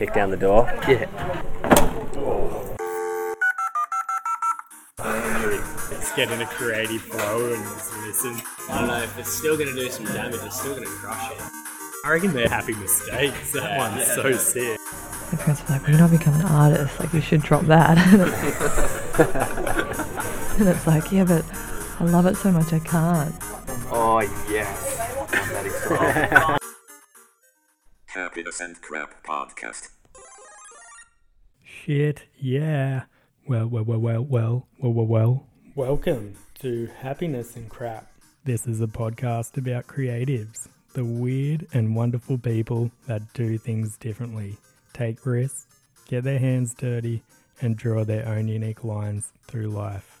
Kick down the door. Yeah. Let's get in a creative flow and just listen. I don't know if it's still going to do some damage. It's still going to crush it. I reckon they're happy mistakes. That one's so sick. My parents were like, "Well, you're not become an artist. Like, you should drop that." and it's like, yeah, but I love it so much I can't. Oh yes. I'm that excited. Happiness and Crap Podcast. Shit, yeah. Well, well, well, well, well, well, well, well. Welcome to Happiness and Crap. This is a podcast about creatives, the weird and wonderful people that do things differently, take risks, get their hands dirty, and draw their own unique lines through life.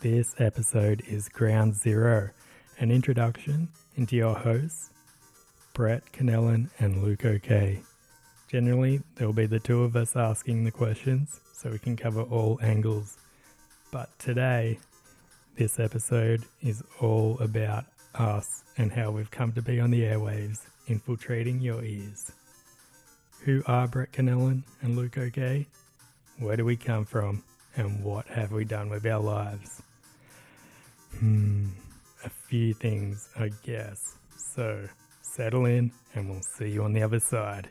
This episode is Ground Zero, an introduction into your hosts, Brett Canellan and Luke O'Kay. Generally, there will be the two of us asking the questions so we can cover all angles. But today, this episode is all about us and how we've come to be on the airwaves, infiltrating your ears. Who are Brett Canellan and Luke O'Kay? Where do we come from? And what have we done with our lives? Hmm, a few things, I guess. So, settle in and we'll see you on the other side.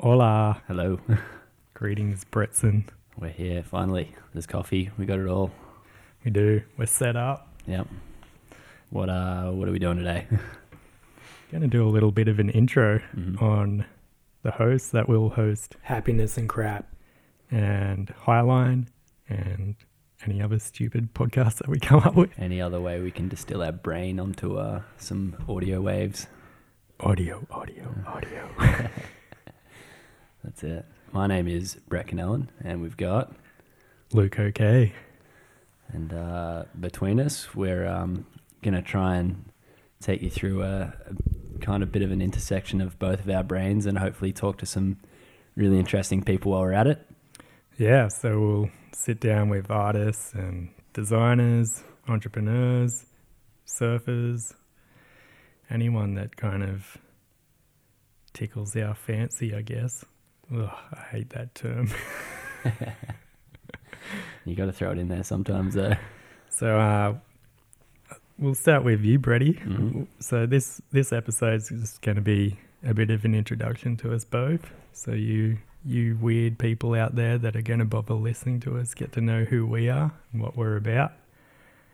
Hola. Hello. Greetings, Bretson. We're here finally. There's coffee. We got it all. We do. We're set up. Yep. What uh what are we doing today? Going to do a little bit of an intro Mhm. on the hosts that will host Happiness and Crap and Highline and any other stupid podcasts that we come up with. Any other way we can distill our brain onto uh some audio waves? Audio, audio, audio. That's it. My name is Brett Canellan and we've got Luke, okay. and uh between us we're um gonna try and take you through a, a kind of bit of an intersection of both of our brains and hopefully talk to some really interesting people while we're at it. Yeah, so we'll sit down with artists and designers, entrepreneurs, surfers, anyone that kind of tickles our fancy, I guess. Ugh, I hate that term. You gotta throw it in there sometimes though. So uh, we'll start with you, Brady. Mhm. So this this episode is just going to be a bit of an introduction to us both. So you you weird people out there that are going to bother listening to us get to know who we are and what we're about.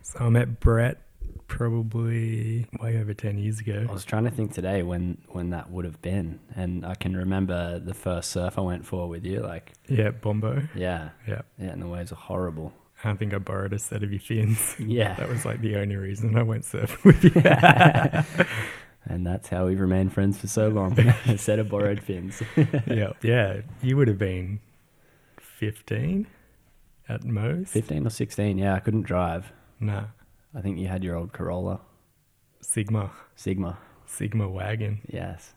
So I met Brett probably way over ten years ago. I was trying to think today when when that would have been, and I can remember the first surf I went for with you. Like, Yeah, Bombo. yeah, Yeah, yeah, and the waves are horrible. I think I borrowed a set of your fins. Yeah, That was like the only reason I went surfing with you. and that's how we've remained friends for so long. a set of borrowed fins. yeah, yeah. You would have been fifteen at most. Fifteen or sixteen. Yeah, I couldn't drive. Nah, I think you had your old Corolla Sigma, Sigma. Sigma wagon, Yes.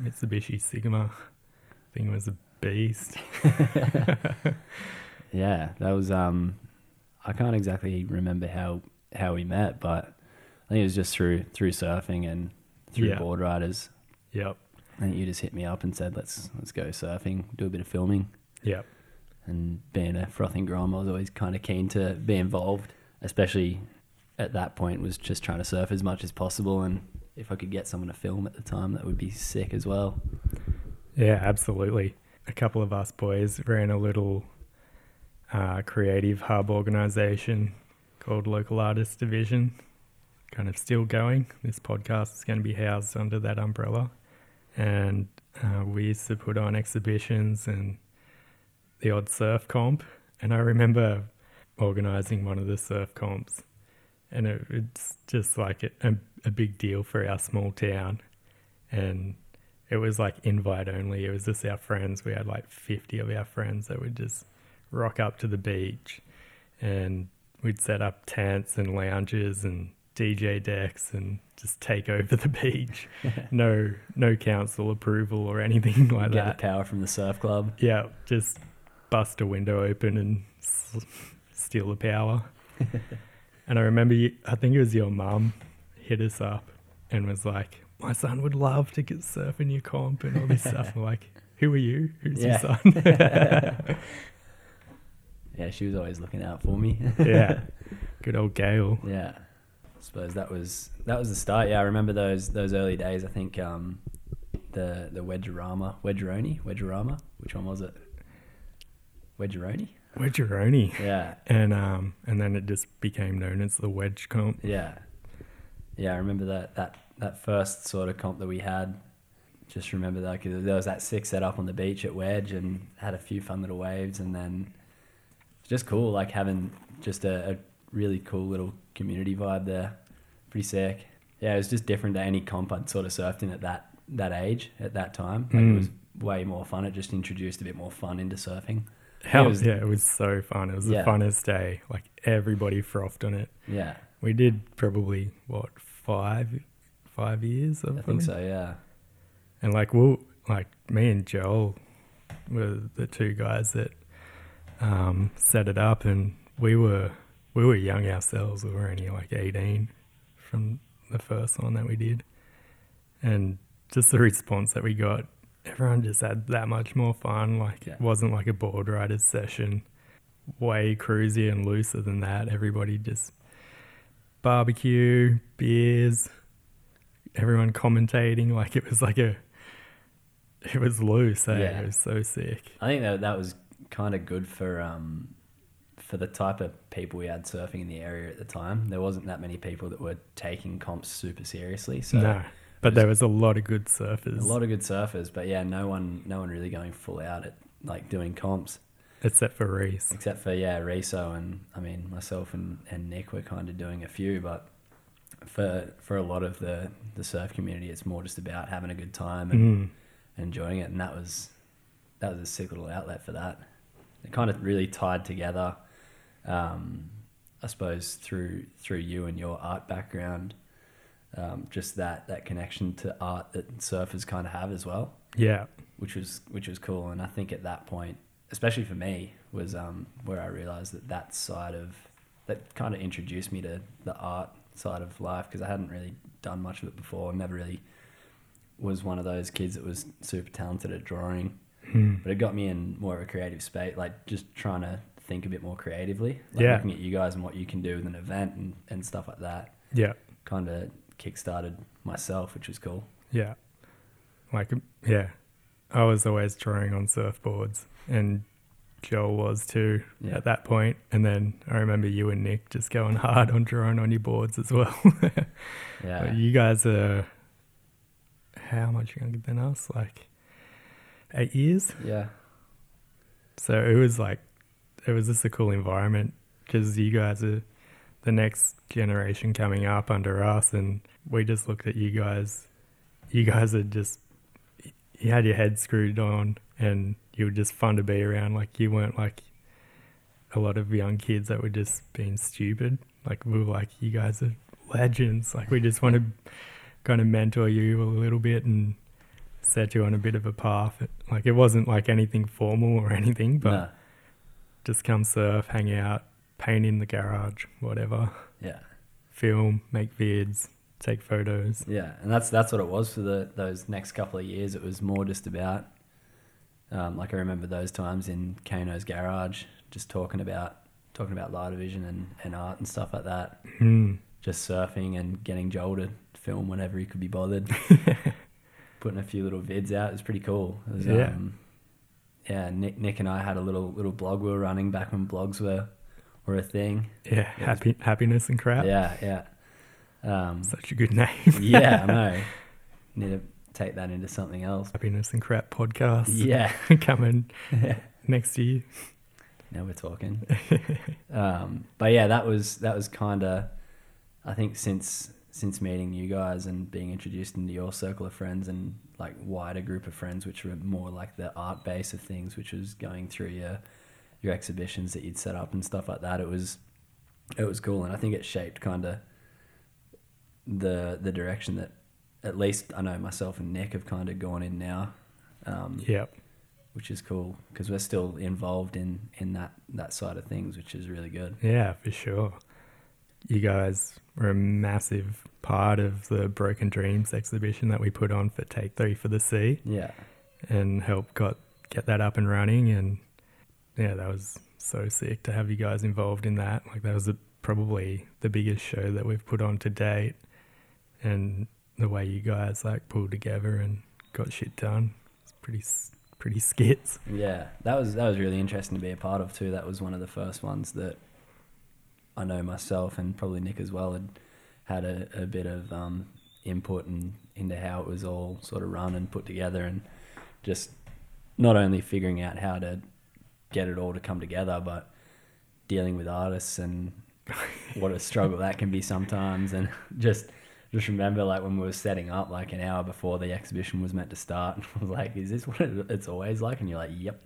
Mitsubishi Sigma. Thing was a beast. Yeah, that was. Um, I can't exactly remember how how we met, but I think it was just through through surfing and through board riders. Yep, And you just hit me up and said, "Let's let's go surfing, do a bit of filming." yep, And being a frothing grom, I was always kind of keen to be involved, especially at that point. Was just trying to surf as much as possible, and if I could get someone to film at the time, that would be sick as well. yeah, absolutely. A couple of us boys ran a little uh, creative hub organization called Local Artists Division. Kind of still going. This podcast is going to be housed under that umbrella. And uh, we used to put on exhibitions and the odd surf comp. And I remember organizing one of the surf comps. And it, it's just like a, a, big deal for our small town. And it was like invite only. It was just our friends. We had like 50 of our friends that would just rock up to the beach and we'd set up tents and lounges and DJ decks and just take over the beach. no no council approval or anything like Get that. the power from the surf club. Yeah, just bust a window open and s- steal the power. and I remember, you, I think it was your mum hit us up and was like, "My son would love to get surf in your comp and all this stuff." Like, "Who are you? Who's Yeah. your son?" Yeah, she was always looking out for me. yeah, good old Gail. Yeah, I suppose that was that was the start. Yeah, I remember those those early days. I think um, the the Wedgerama, Wedgeroni, Wedgerama. Which one was it? Wedgeroni. Wedgeroni. Yeah, And um and then it just became known as the wedge comp. yeah, yeah. I remember that that that first sort of comp that we had. Just remember that 'cause there was that sick setup on the beach at Wedge and had a few fun little waves, and then just cool like having just a, a really cool little community vibe there. Pretty sick. Yeah, it was just different to any comp I'd sort of surfed in at that that age at that time. Like Mm. it was way more fun. It just introduced a bit more fun into surfing. Hell, It was- yeah, it was so fun. It was Yeah. the funnest day. Like everybody frothed on it. Yeah, We did probably what five five years I think so. Yeah, And like we'll like me and Joel were the two guys that um, set it up, and we were we were young ourselves. We were only like eighteen from the first one that we did, and just the response that we got, everyone just had that much more fun. Like Yeah. it wasn't like a board riders session, way cruisier and looser than that. Everybody just barbecue, beers, everyone commentating like it was like a it was loose eh? Yeah. it was so sick I think that that was kind of good for um for the type of people we had surfing in the area at the time. There wasn't that many people that were taking comps super seriously. So no but there was a lot of good surfers a lot of good surfers, but yeah, no one no one really going full out at like doing comps. except for Reese Except for yeah, Riso and I mean myself and, and Nick were kind of doing a few, but for for a lot of the, the surf community, it's more just about having a good time and mm. enjoying it, and that was that was a sick little outlet for that. It kind of really tied together, um, I suppose through through you and your art background, um, just that that connection to art that surfers kind of have as well yeah which was which was cool. And I think at that point, especially for me, was um, where I realized that that side of that kind of introduced me to the art side of life because I hadn't really done much of it before. Never really was one of those kids that was super talented at drawing, Mm. but it got me in more of a creative space, like just trying to think a bit more creatively. Like Yeah. looking at you guys and what you can do with an event and, and stuff like that. yeah Kind of kickstarted myself, which was cool. yeah like um, yeah I was always drawing on surfboards and Joel was too Yeah. at that point. point and then I remember you and Nick just going hard on drawing on your boards as well Yeah. But you guys are how much younger than us? Like eight years. yeah. So it was like it was just a cool environment because you guys are the next generation coming up under us, and we just looked at you guys. You guys are just you had your head screwed on, and you were just fun to be around. Like you weren't like a lot of young kids that were just being stupid. Like we were like, you guys are legends. Like we just want to kind of mentor you a little bit and set you on a bit of a path. Like it wasn't like anything formal or anything, but Nah. Just come surf, hang out, paint in the garage, whatever. Yeah. Film, make vids, take photos. Yeah, and that's that's what it was for the those next couple of years. It was more just about, um, like I remember those times in Kano's garage, just talking about talking about light vision and, and art and stuff like that. Mm. Just surfing and getting Joel to film whenever he could be bothered. Putting a few little vids out. It was pretty cool. It was, Yeah. Um, yeah, Nick, Nick and I had a little little blog we were running back when blogs were were a thing. Yeah, happy happiness and crap. Yeah, yeah. Um, Such a good name. yeah, I know. Need to take that into something else. happiness and crap podcast. Yeah. coming next year. now we're talking. um, but yeah, that was that was kind of, I think since since meeting you guys and being introduced into your circle of friends and like wider group of friends, which were more like the art base of things, which was going through your your exhibitions that you'd set up and stuff like that. It was it was cool, and I think it shaped kind of the the direction that at least I know myself and Nick have kind of gone in now. Um, Yep. which is cool because we're still involved in in that that side of things, which is really good. Yeah, for sure. You guys were a massive part of the Broken Dreams exhibition that we put on for Take Three for the Sea. Yeah. and helped got get that up and running. And yeah that was so sick to have you guys involved in that. Like that was a, probably the biggest show that we've put on to date. And the way you guys like pulled together and got shit done it's pretty pretty skits. Yeah, that was that was really interesting to be a part of too. That was one of the first ones that I know myself and probably Nick as well had had a, a bit of um, input and into how it was all sort of run and put together, and just not only figuring out how to get it all to come together, but dealing with artists and what a struggle that can be sometimes, and just just remember like when we were setting up like an hour before the exhibition was meant to start and I was like is this what it's always like? And you're like yep.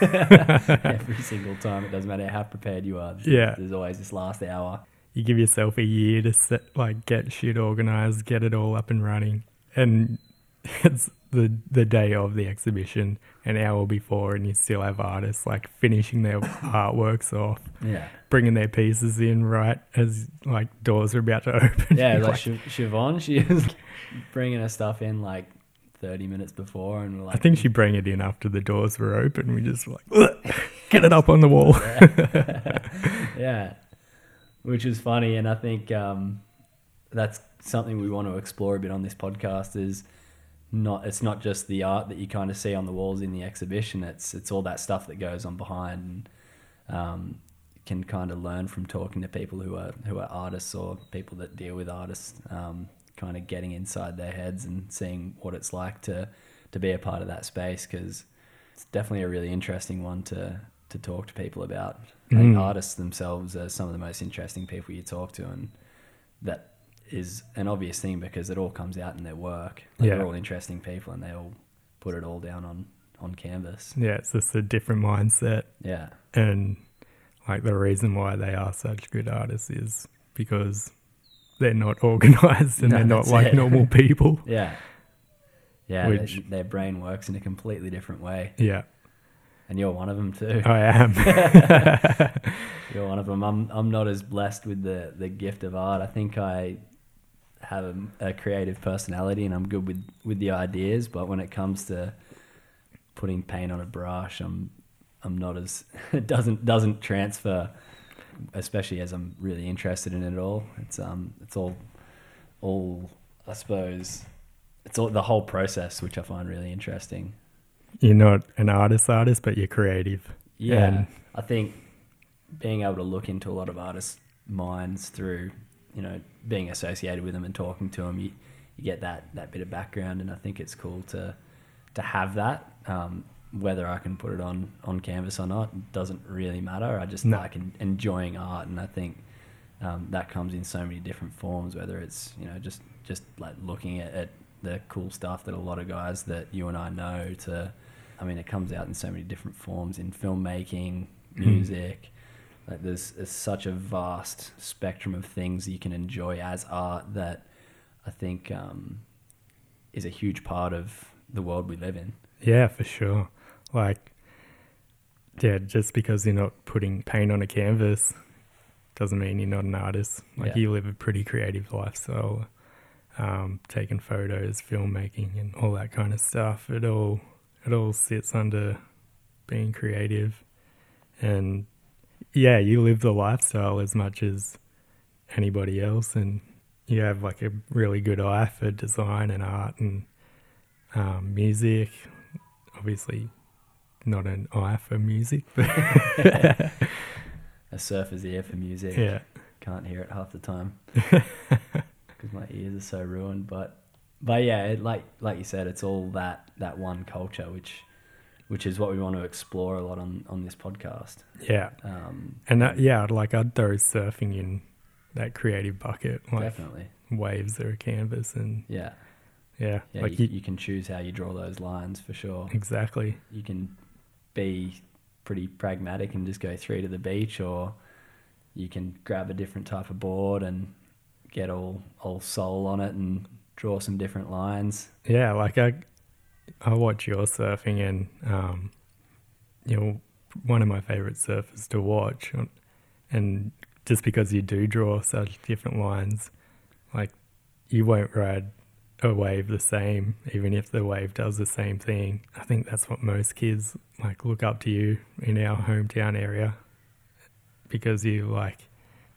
Every single time it doesn't matter how prepared you are Yeah. there's always this last hour. You give yourself a year to set, like get shit organized, get it all up and running, and it's the the day of the exhibition, an hour before, and you still have artists like finishing their artworks off, yeah bringing their pieces in right as like doors are about to open. yeah You're like Siobhan she was bringing her stuff in like 30 minutes before and we're like I think she bring it in after the doors were open. We just like get it up on the wall. yeah, which is funny, and I think um, that's something we want to explore a bit on this podcast. Is not it's not just the art that you kind of see on the walls in the exhibition. It's it's all that stuff that goes on behind, and um, can kind of learn from talking to people who are who are artists or people that deal with artists. Um, kind of getting inside their heads and seeing what it's like to to be a part of that space because it's definitely a really interesting one to to talk to people about. Mm. artists themselves are some of the most interesting people you talk to, and that is an obvious thing because it all comes out in their work. Like Yeah. They're all interesting people, and they all put it all down on on canvas. yeah, it's just a different mindset. Yeah, and like the reason why they are such good artists is because they're not organized and No, they're not like it. normal people. yeah, yeah. Which- they- their brain works in a completely different way, Yeah, and you're one of them too. I am. You're one of them. I'm I'm not as blessed with the the gift of art. I think I have a, a creative personality and I'm good with with the ideas, but when it comes to putting paint on a brush, I'm I'm not as it doesn't doesn't transfer, especially as I'm really interested in it all. It's um it's all all I suppose it's all the whole process which I find really interesting. you're not an artist artist, but you're creative. Yeah, And- I think being able to look into a lot of artists' minds through, you know, being associated with them and talking to them, you, you get that that bit of background, and I think it's cool to to have that. Um, whether I can put it on on canvas or not doesn't really matter. I just No. like en- enjoying art, and I think um, that comes in so many different forms. Whether it's you know just just like looking at, at the cool stuff that a lot of guys that you and I know to I mean, it comes out in so many different forms in filmmaking, music. Like there's, there's such a vast spectrum of things you can enjoy as art that I think um, is a huge part of the world we live in. Yeah, for sure. Like, yeah, just because you're not putting paint on a canvas doesn't mean you're not an artist. Like, Yeah. you live a pretty creative lifestyle, um, taking photos, filmmaking, and all that kind of stuff. It all it all sits under being creative, and yeah, you live the lifestyle as much as anybody else, and you have like a really good eye for design and art and um, music. Obviously, not an eye for music, but A surfer's ear for music. yeah, Can't hear it half the time because my ears are so ruined. But but yeah, it, like like you said, it's all that that one culture, which which is what we want to explore a lot on on this podcast. yeah, Um, and that, yeah, I'd like I'd throw surfing in that creative bucket. Like definitely, waves are a canvas, and yeah, yeah, yeah. like you, you, you can choose how you draw those lines for sure. exactly. You can be pretty pragmatic and just go three to the beach, or you can grab a different type of board and get all all soul on it and draw some different lines. Yeah, like I, I watch your surfing, and um, you know, one of my favorite surfers to watch, and just because you do draw such different lines, like you won't ride a wave the same, even if the wave does the same thing. I think that's what most kids like look up to you in our hometown area because you like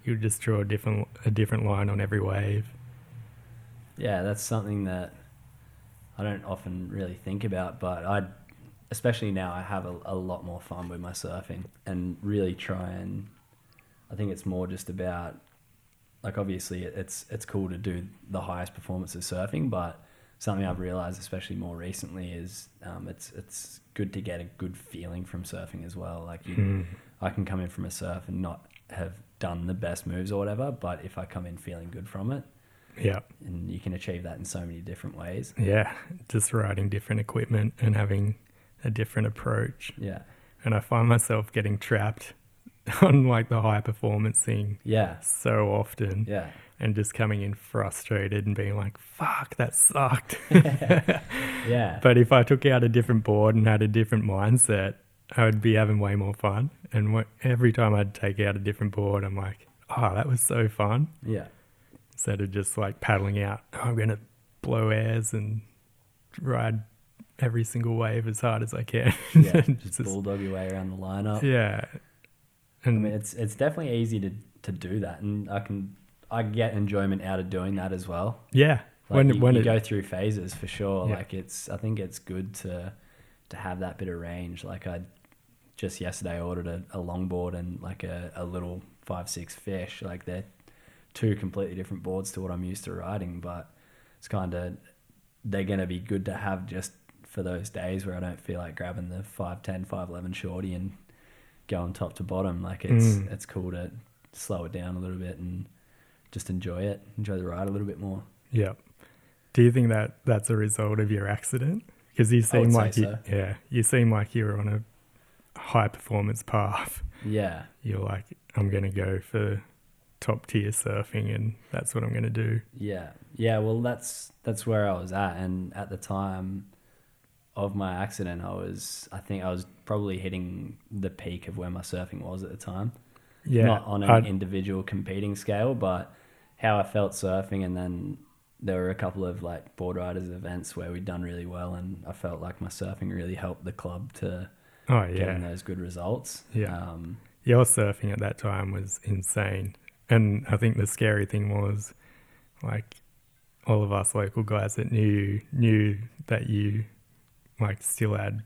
you just draw a different a different line on every wave. Yeah, that's something that I don't often really think about, but I, especially now, I have a, a lot more fun with my surfing and really try and. I think it's more just about, like obviously it- it's it's cool to do the highest performance of surfing, but something I've realized, especially more recently, is um, it's it's good to get a good feeling from surfing as well. Like you, Mm. I can come in from a surf and not have done the best moves or whatever, but if I come in feeling good from it, Yeah. and you can achieve that in so many different ways. Yeah. Just riding different equipment and having a different approach. Yeah, And I find myself getting trapped on like the high performance thing yeah, so often yeah, and just coming in frustrated and being like, fuck, that sucked. yeah, but if I took out a different board and had a different mindset, I would be having way more fun. And what, every time I'd take out a different board, I'm like, oh, that was so fun. yeah, Instead of just like paddling out, "Oh, I'm going to blow airs and ride every single wave as hard as I can. yeah. Just just- bulldog your way around the lineup. yeah. I mean, it's it's definitely easy to to do that, and I can I get enjoyment out of doing that as well. yeah, Like when you, when you it, go through phases for sure. Yeah. Like it's I think it's good to to have that bit of range. Like I just yesterday ordered a, a longboard and like a, a little five six fish. Like they're two completely different boards to what I'm used to riding, but it's kind of they're gonna be good to have just for those days where I don't feel like grabbing the 5'10", 5'11 shorty and going top to bottom. Like it's Mm. it's cool to slow it down a little bit and just enjoy it, enjoy the ride a little bit more. yeah. Do you think that that's a result of your accident? Because you seem like you, so. yeah, you seem like you're on a high performance path. Yeah, You're like, I'm gonna go for top tier surfing, and that's what I'm gonna do. yeah, yeah. Well, that's that's where I was at, and at the time of my accident, I was I think I was probably hitting the peak of where my surfing was at the time. Yeah, Not on an I'd- individual competing scale, but how I felt surfing, and then there were a couple of like board riders events where we'd done really well, and I felt like my surfing really helped the club to oh yeah. getting those good results. Yeah. Um, your surfing at that time was insane, and I think the scary thing was, like, all of us local guys that knew knew that you, like, still had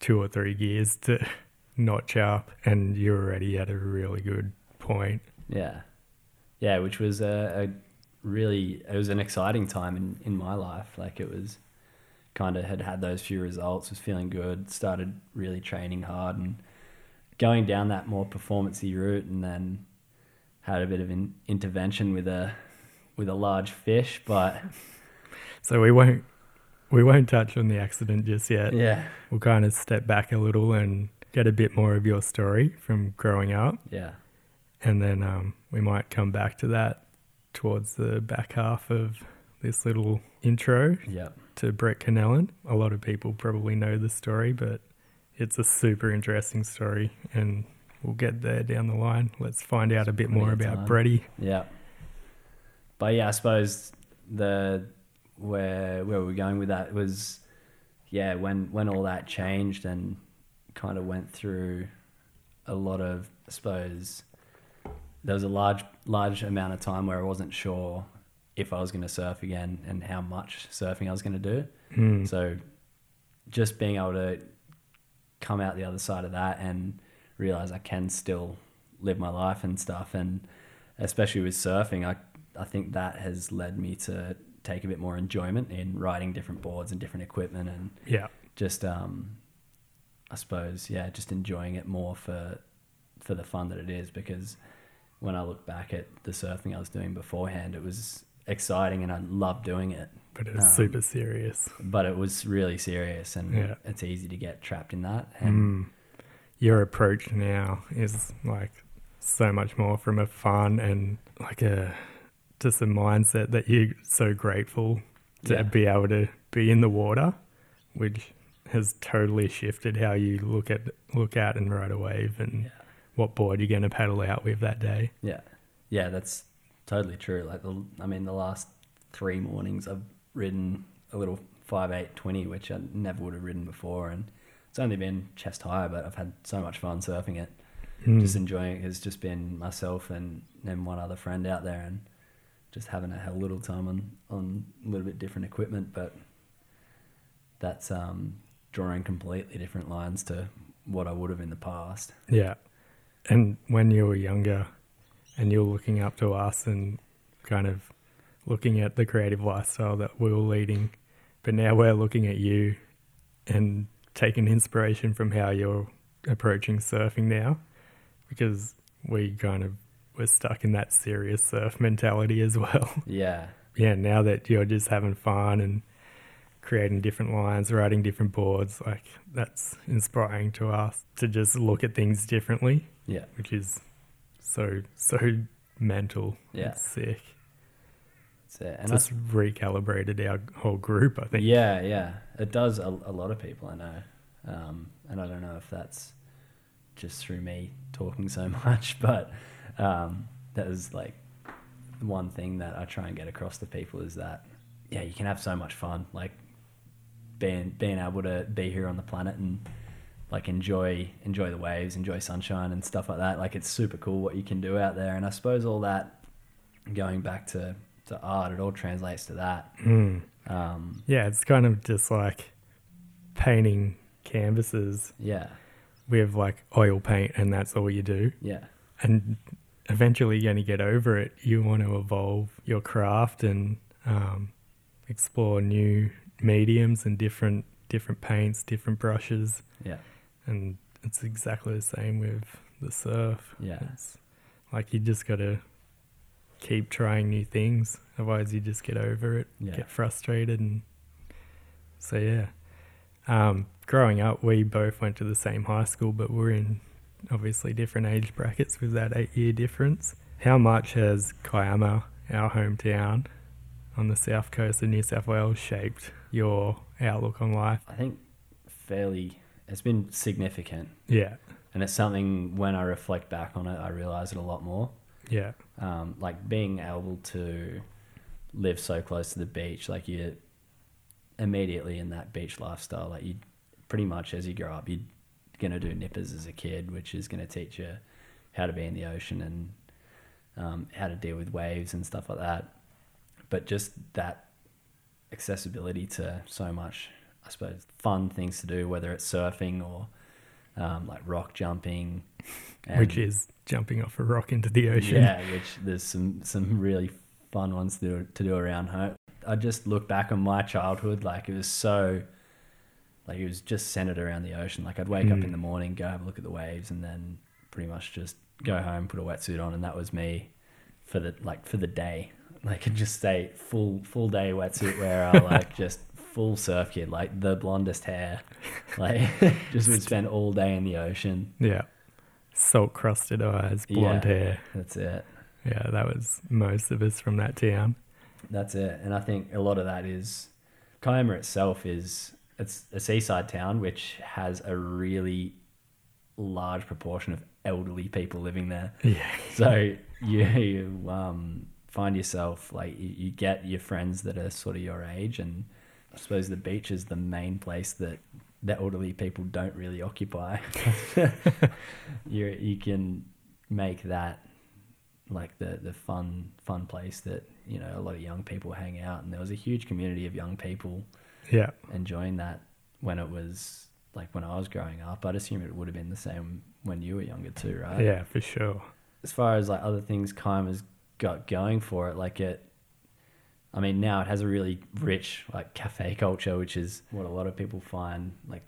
two or three gears to notch up, and you already at a really good point. Yeah, yeah, which was a, a really it was an exciting time in in my life. Like it was kind of had had those few results, was feeling good, started really training hard and going down that more performancey route, and then had a bit of an intervention with a with a large fish, but So we won't we won't touch on the accident just yet. yeah, We'll kind of step back a little and get a bit more of your story from growing up, yeah, and then um, we might come back to that towards the back half of this little intro yeah, to Brett Canellan. A lot of people probably know the story, but it's a super interesting story, and we'll get there down the line. Let's find out a bit more about time. Bretty. yeah. But yeah, I suppose the where where we're going with that was yeah when when all that changed and kind of went through a lot of I suppose there was a large large amount of time where I wasn't sure if I was going to surf again and how much surfing I was going to do. Mm. So just being able to come out the other side of that and realize I can still live my life and stuff and especially with surfing I I think that has led me to take a bit more enjoyment in riding different boards and different equipment and Yeah, just um I suppose yeah just enjoying it more for for the fun that it is because when I look back at the surfing I was doing beforehand it was exciting and I loved doing it but it's Um, super serious. but it was really serious and Yeah. it's easy to get trapped in that and Mm. Your approach now is like so much more from a fun and like a just a mindset that you're so grateful to Yeah. be able to be in the water, which has totally shifted how you look at look at and ride a wave and Yeah. what board you're going to paddle out with that day. Yeah, yeah, that's totally true. Like the, I mean, the last three mornings I've ridden a little five eight twenty, which I never would have ridden before, and it's only been chest high, but I've had so much fun surfing it. Mm. Just enjoying it. It's just been myself and and one other friend out there, and just having a hell little time on on a little bit different equipment, but that's um, drawing completely different lines to what I would have in the past. Yeah. And when you were younger and you were looking up to us and kind of looking at the creative lifestyle that we were leading, but now we're looking at you and taking inspiration from how you're approaching surfing now because we kind of were stuck in that serious surf mentality as well. Yeah, yeah, now that you're just having fun and creating different lines, writing different boards, like that's inspiring to us to just look at things differently, yeah, which is so so mental. Yeah. It's sick. That's it. And just I, recalibrated our whole group, I think. yeah, yeah, it does a, a lot of people I know, um, and I don't know if that's just through me talking so much, but um, that is like one thing that I try and get across to people is that yeah, you can have so much fun, like being being able to be here on the planet and like enjoy enjoy the waves, enjoy sunshine and stuff like that. Like it's super cool what you can do out there, and I suppose all that going back to to art, it all translates to that. Mm. Um, Yeah, it's kind of just like painting canvases yeah, with like oil paint and that's all you do. yeah, and eventually you're going to get over it. You want to evolve your craft and um, explore new mediums and different different paints, different brushes, yeah, and it's exactly the same with the surf. Yeah. it's like you just got to keep trying new things, otherwise you just get over it, Yeah. get frustrated, and so yeah. Um, growing up, we both went to the same high school, but we're in obviously different age brackets with that eight year difference. How much has Kiama, our hometown on the south coast of New South Wales, shaped your outlook on life? I think fairly. It's been significant, Yeah, and it's something when I reflect back on it, I realize it a lot more. yeah, um, like being able to live so close to the beach, like you're immediately in that beach lifestyle. Like you, pretty much as you grow up, you're gonna do nippers as a kid, which is gonna teach you how to be in the ocean and um, how to deal with waves and stuff like that. But just that accessibility to so much, I suppose, fun things to do, whether it's surfing or um, like rock jumping, which is jumping off a rock into the ocean. yeah, which there's some some really fun ones to do, to do around home. I just look back on my childhood, like it was so, like it was just centered around the ocean. Like I'd wake up Mm. in the morning, go have a look at the waves, and then pretty much just go home, put a wetsuit on, and that was me for the like for the day. Like and just stay full full day wetsuit wearer, like just full surf kid, like the blondest hair, like just would spend all day in the ocean. Yeah. Salt crusted eyes, blonde Yeah. hair. That's it. Yeah, that was most of us from that town. That's it. And I think a lot of that is Kiama itself is it's a seaside town which has a really large proportion of elderly people living there. Yeah. So you, you um, find yourself like you, you get your friends that are sort of your age, and I suppose the beach is the main place that the elderly people don't really occupy. you you can make that like the the fun fun place that you know a lot of young people hang out, and there was a huge community of young people Yeah. enjoying that when it was like when I was growing up. I'd assume it would have been the same when you were younger too, right? Yeah, for sure. As far as like other things Kiama's got going for it, like it I mean now it has a really rich like cafe culture, which is what a lot of people find like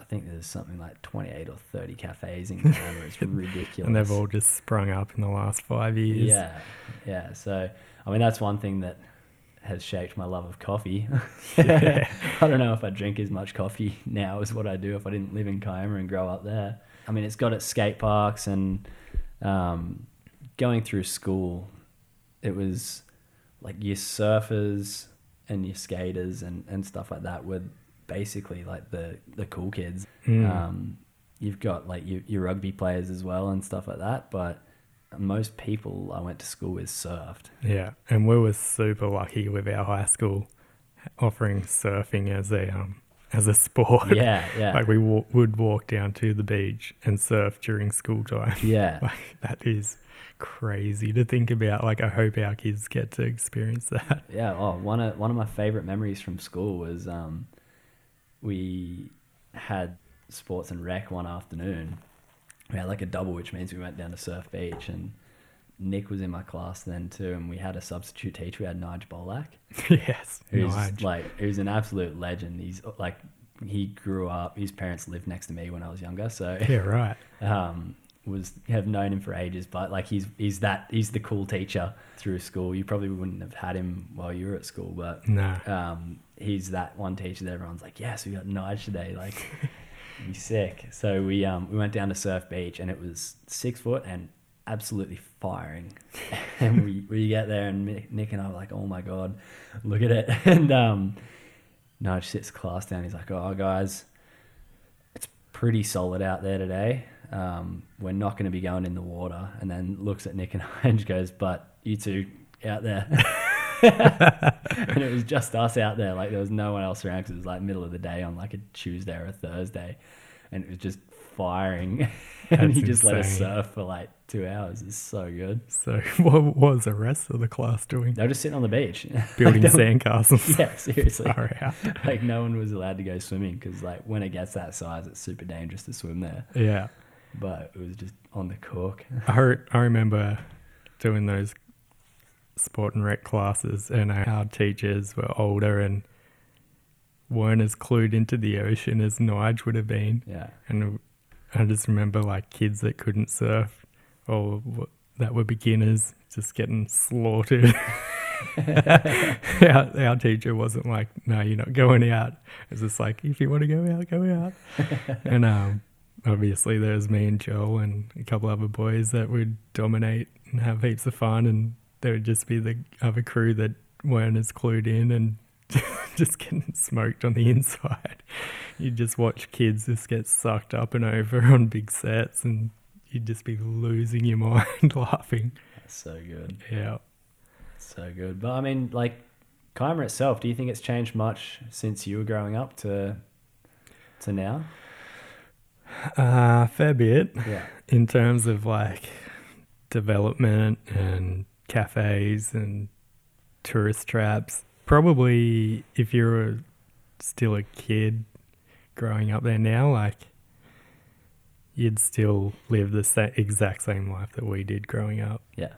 I think there's something like 28 or 30 cafes in Canada. It's ridiculous. And they've all just sprung up in the last five years. Yeah, yeah. So, I mean, that's one thing that has shaped my love of coffee. I don't know if I drink as much coffee now as what I do if I didn't live in Kiama and grow up there. I mean, it's got its skate parks and um, going through school, it was like your surfers and your skaters and, and stuff like that were basically like the, the cool kids. Mm. Um, you've got like your, your rugby players as well and stuff like that. But most people I went to school with surfed. Yeah, and we were super lucky with our high school offering surfing as a um as a sport. Yeah, yeah. like we wa- would walk down to the beach and surf during school time. Yeah. like that is crazy to think about. Like I hope our kids get to experience that. Yeah, oh, one of one of my favorite memories from school was um, we had sports and rec one afternoon. We had like a double, which means we went down to Surf Beach, and Nick was in my class then too, and we had a substitute teacher. We had Nige Bolak, yes, who's Nige. like who's an absolute legend. He's like he grew up. His parents lived next to me when I was younger, so yeah, right. um, was have known him for ages, but like he's he's that he's the cool teacher through school. You probably wouldn't have had him while you were at school, but No, um, he's that one teacher that everyone's like, yes, we got Nige today, like be sick. So we um we went down to Surf Beach and it was six foot and absolutely firing. and we we get there and Nick and I were like, oh my god, look at it. And um, Nige sits class down. He's like, oh guys, it's pretty solid out there today. Um, we're not going to be going in the water. And then looks at Nick and I and goes, but you two out there. and it was just us out there. Like there was no one else around because it was like middle of the day on like a Tuesday or a Thursday, and it was just firing. and he just let us surf for like two hours. It's so good. so what was the rest of the class doing? They were just sitting on the beach, Building Like, sandcastles. Yeah, seriously. Like no one was allowed to go swimming because like when it gets that size, it's super dangerous to swim there. Yeah. But it was just on the cork. I, I remember doing those sport and rec classes, and our teachers were older and weren't as clued into the ocean as Nige would have been. Yeah. And I just remember like kids that couldn't surf or that were beginners just getting slaughtered. our, our teacher wasn't like, no, you're not going out. It was just like, if you want to go out, go out. and um, obviously there's me and Joel and a couple other boys that would dominate and have heaps of fun. And there would just be the other crew that weren't as clued in and just getting smoked on the inside. You'd just watch kids just get sucked up and over on big sets, and you'd just be losing your mind laughing. That's so good. Yeah. So good. But I mean, like Kiama itself, do you think it's changed much since you were growing up to to now? Uh, fair bit Yeah. in terms of like development and cafes and tourist traps. Probably if you're still a kid growing up there now, like you'd still live the sa- exact same life that we did growing up. Yeah.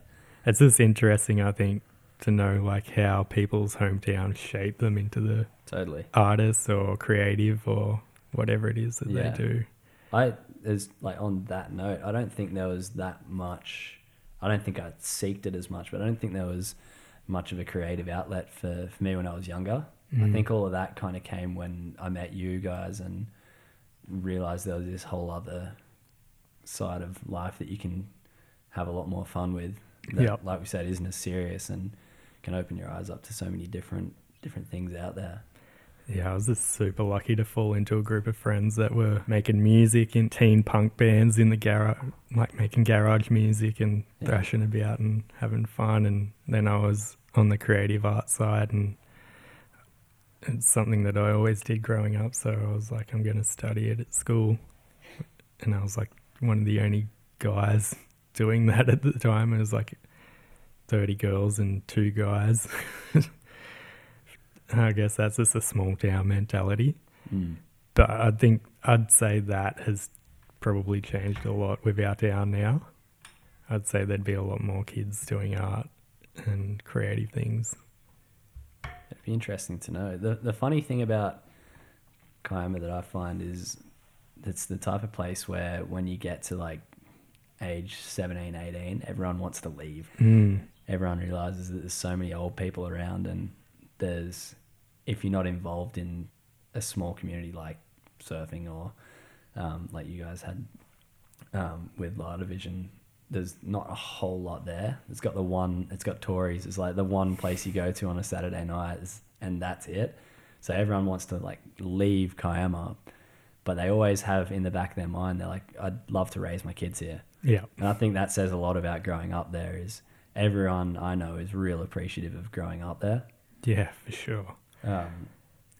It's just interesting, I think, to know like how people's hometown shape them into the Totally. artists or creative or whatever it is that Yeah. they do. I there's like on that note, I don't think there was that much. I don't think I seeked it as much, but I don't think there was much of a creative outlet for, for me when I was younger. I Mm. think all of that kind of came when I met you guys and realized there was this whole other side of life that you can have a lot more fun with. That, Yep. like we said, isn't as serious and can open your eyes up to so many different different things out there. Yeah, I was just super lucky to fall into a group of friends that were making music in teen punk bands in the garage, like making garage music and thrashing about and having fun. And then I was on the creative art side, and it's something that I always did growing up. So I was like, I'm going to study it at school. And I was like one of the only guys doing that at the time. It was like 30 girls and two guys. I guess that's just a small town mentality. Mm. But I think I'd say that has probably changed a lot with our town now. I'd say there'd be a lot more kids doing art and creative things. It'd be interesting to know. The the funny thing about Kiama that I find is it's the type of place where when you get to like age 17, 18, everyone wants to leave. Mm. Everyone realizes that there's so many old people around and there's if you're not involved in a small community like surfing or um, like you guys had um, with La Division, there's not a whole lot there. It's got the one, it's got Tories. It's like the one place you go to on a Saturday night, is- and that's it. So everyone wants to like leave Kiama, but they always have in the back of their mind, they're like, I'd love to raise my kids here. Yeah. And I think that says a lot about growing up there. Is everyone I know is real appreciative of growing up there, Yeah, for sure. Um,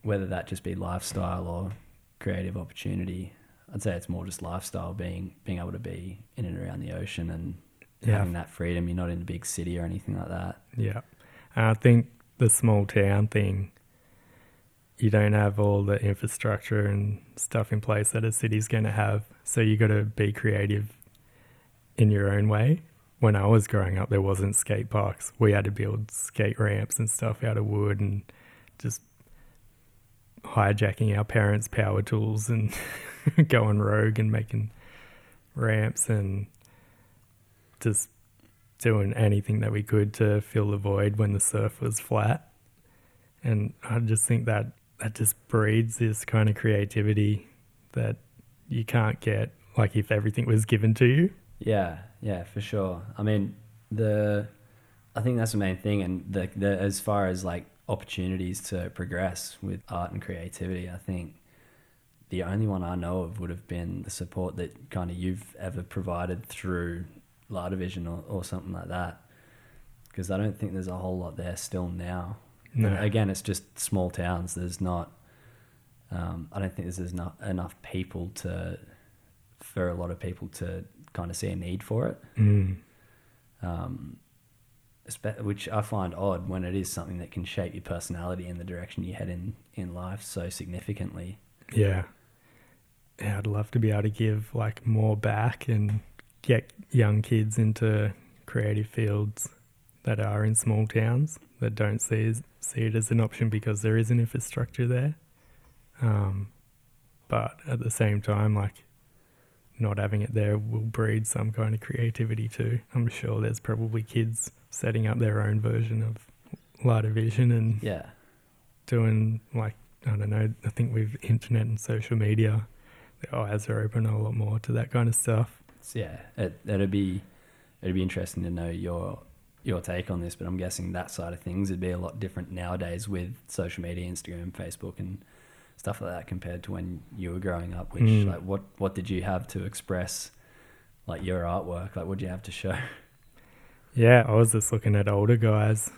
whether that just be lifestyle or creative opportunity. I'd say it's more just lifestyle, being being able to be in and around the ocean and Yeah. having that freedom. You're not in a big city or anything like that. Yeah. And I think the small town thing, you don't have all the infrastructure and stuff in place that a city's going to have. So you got to be creative in your own way. When I was growing up, there wasn't skate parks. We had to build skate ramps and stuff out of wood and just hijacking our parents' power tools and going rogue and making ramps and just doing anything that we could to fill the void when the surf was flat. And I just think that that just breeds this kind of creativity that you can't get like if everything was given to you. Yeah, yeah, for sure. I mean, the I think that's the main thing, and the, the as far as like opportunities to progress with art and creativity, I think the only one I know of would have been the support that kind of you've ever provided through La Division or, or something like that. Because I don't think there's a whole lot there still now. No. Again, it's just small towns. There's not. Um, I don't think there's, there's not enough people to, for a lot of people to kind of see a need for it. Mm. Um, which I find odd when it is something that can shape your personality and the direction you head in in life so significantly. Yeah. Yeah, I'd love to be able to give like more back and get young kids into creative fields that are in small towns that don't see see it as an option because there is an infrastructure there. Um, but at the same time, like not having it there will breed some kind of creativity too. I'm sure there's probably kids setting up their own version of La vision and Yeah, doing like I don't know. I think with internet and social media, their eyes are open a lot more to that kind of stuff. so yeah, it, it'd be it'd be interesting to know your your take on this. But I'm guessing that side of things would be a lot different nowadays with social media, Instagram, Facebook, and stuff like that compared to when you were growing up. Which Mm. like what what did you have to express like your artwork? Like what did you have to show? Yeah, I was just looking at older guys.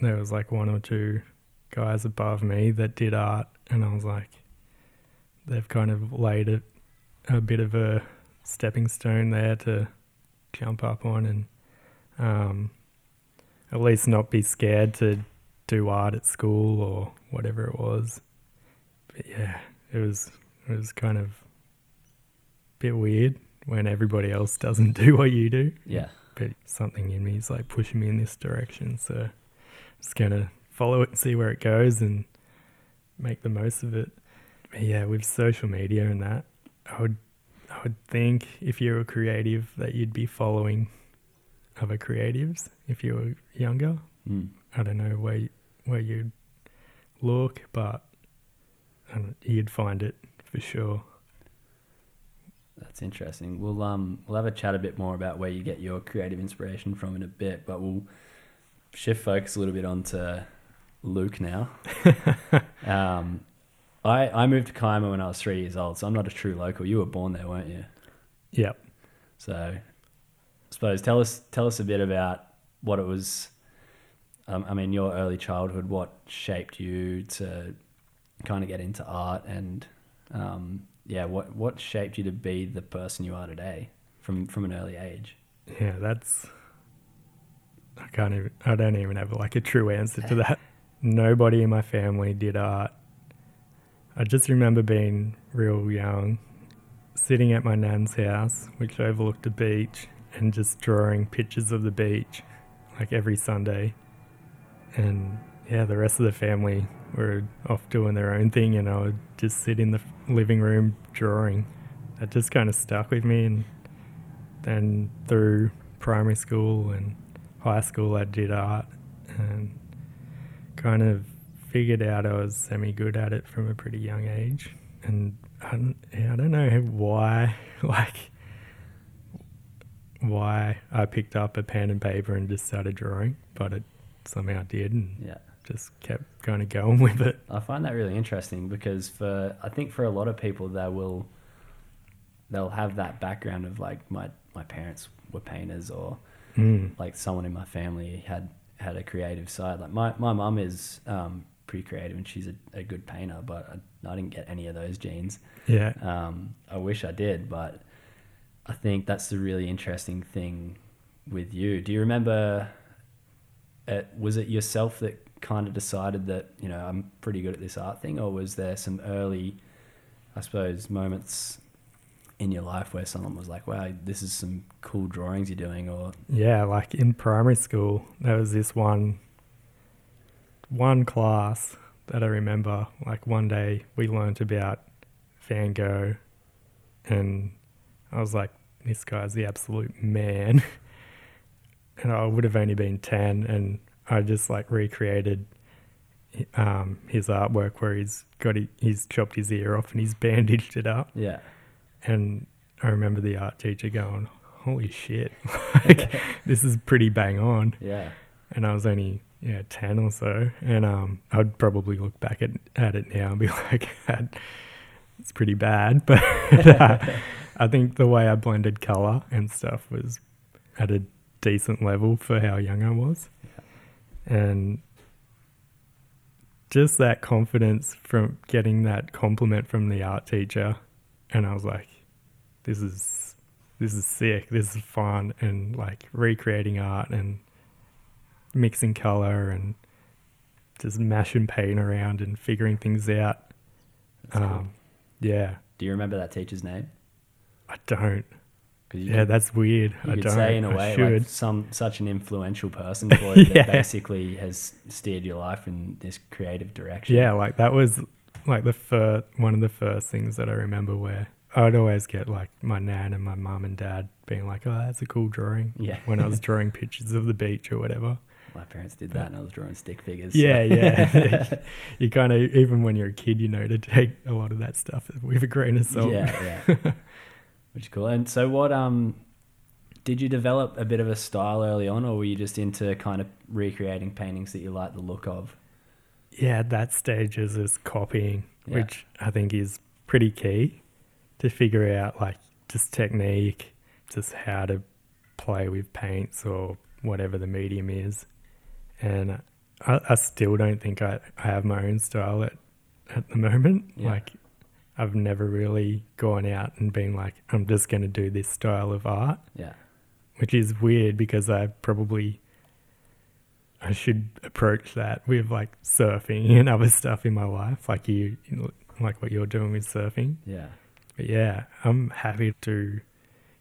There was like one or two guys above me that did art, and I was like, they've kind of laid a, bit of a stepping stone there to jump up on, and um, at least not be scared to do art at school or whatever it was. But yeah, it was it was kind of a bit weird when everybody else doesn't do what you do Yeah, but something in me is like pushing me in this direction. So I'm just gonna follow it and see where it goes and make the most of it. But yeah, with social media and that, I would I would think if you're a creative that you'd be following other creatives if you were younger. mm. I don't know where you- where you'd look, but you'd find it for sure. That's interesting. We'll um we'll have a chat a bit more about where you get your creative inspiration from in a bit, but we'll shift focus a little bit onto Luke now. um, I I moved to Kiama when I was three years old, so I'm not a true local. You were born there, weren't you? Yep. So, I suppose tell us tell us a bit about what it was. Um, I mean, your early childhood. What shaped you to kind of get into art, and um, yeah, what what shaped you to be the person you are today from from an early age? Yeah, that's. I can't even. I don't even have like a true answer to that. Nobody in my family did art. I just remember being real young, sitting at my nan's house, which overlooked a beach, and just drawing pictures of the beach, like every Sunday. And yeah, the rest of the family were off doing their own thing, and I would just sit in the living room drawing. That just kind of stuck with me, and then through primary school and high school, I did art and kind of figured out I was semi good at it from a pretty young age. And I don't, I don't know why, like, why I picked up a pen and paper and just started drawing, but it somehow did and Yeah, just kept kind of going with it. I find that really interesting because for I think for a lot of people they will they'll have that background of like my my parents were painters or Mm. like someone in my family had had a creative side. Like my my mum is um, pretty creative and she's a, a good painter, but I, I didn't get any of those genes. Yeah. Um, I wish I did, but I think that's the really interesting thing with you. Do you remember? Uh, was it yourself that kind of decided that you know I'm pretty good at this art thing, or was there some early, I suppose, moments in your life where someone was like, "Wow, this is some cool drawings you're doing," or Yeah, like in primary school, there was this one one class that I remember. Like one day we learnt about Van Gogh, and I was like, "This guy's the absolute man." and I would have only been ten, and I just like recreated um, his artwork where he's got he, he's chopped his ear off and he's bandaged it up. yeah, And I remember the art teacher going, "Holy shit! like, this is pretty bang on." yeah, And I was only yeah ten or so, and um, I'd probably look back at at it now and be like, it's pretty bad." But uh, I think the way I blended color and stuff was at a decent level for how young I was, and just that confidence from getting that compliment from the art teacher, and I was like, "This is this is sick. This is fun," and like recreating art and mixing color and just mashing paint around and figuring things out. That's cool. Um, yeah, Do you remember that teacher's name? I don't. 'Cause you Yeah, could- that's weird. you I could don't. say in a way like some such an influential person for you Yeah. that basically has steered your life in this creative direction. Yeah, like that was like the first one of the first things that I remember where I'd always get like my nan and my mum and dad being like, "Oh, that's a cool drawing." Yeah. when I was drawing pictures of the beach or whatever. My parents did that and I was drawing stick figures. Yeah, yeah. you kind of even when you're a kid, you know to take a lot of that stuff with a grain of salt. Yeah, yeah. Which is cool. And so what um did you develop a bit of a style early on or were you just into kind of recreating paintings that you like the look of? yeah, at that stage is is copying, Yeah. which I think is pretty key to figure out like just technique, just how to play with paints or whatever the medium is. And I, I still don't think I, I have my own style at, at the moment. Yeah. Like I've never really gone out and been like, I'm just going to do this style of art, Yeah. which is weird because I probably I should approach that with like surfing and other stuff in my life, like you, like what you're doing with surfing. Yeah. But yeah, I'm happy to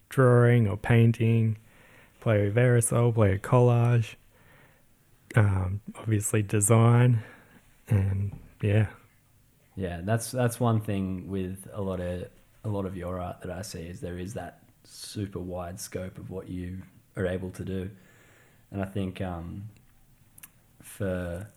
drawing or painting, play with aerosol, play with collage, um, obviously design, and yeah, Yeah, that's that's one thing with a lot of a lot of your art that I see is there is that super wide scope of what you are able to do, and I think um, for,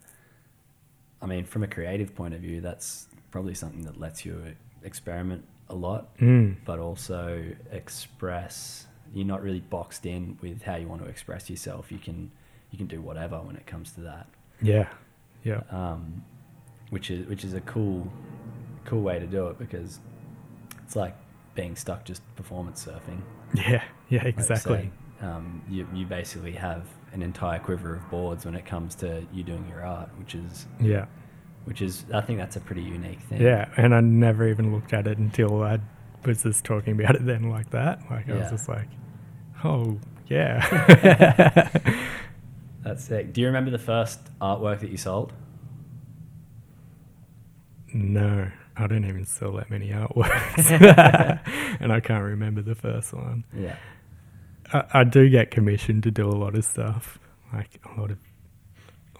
I mean, from a creative point of view, that's probably something that lets you experiment a lot, mm, but also express. You're not really boxed in with how you want to express yourself. You can you can do whatever when it comes to that yeah, yeah, um, which is which is a cool cool way to do it because it's like being stuck just performance surfing. yeah, yeah, like exactly. say. Um, you you basically have an entire quiver of boards when it comes to you doing your art, which is Yeah, which is I think that's a pretty unique thing. yeah, and I never even looked at it until I was just talking about it then like that. Like I was just like, oh yeah. that's sick. Do you remember the first artwork that you sold? No, I don't even sell that many artworks, and I can't remember the first one. Yeah, I, I do get commissioned to do a lot of stuff, like a lot of,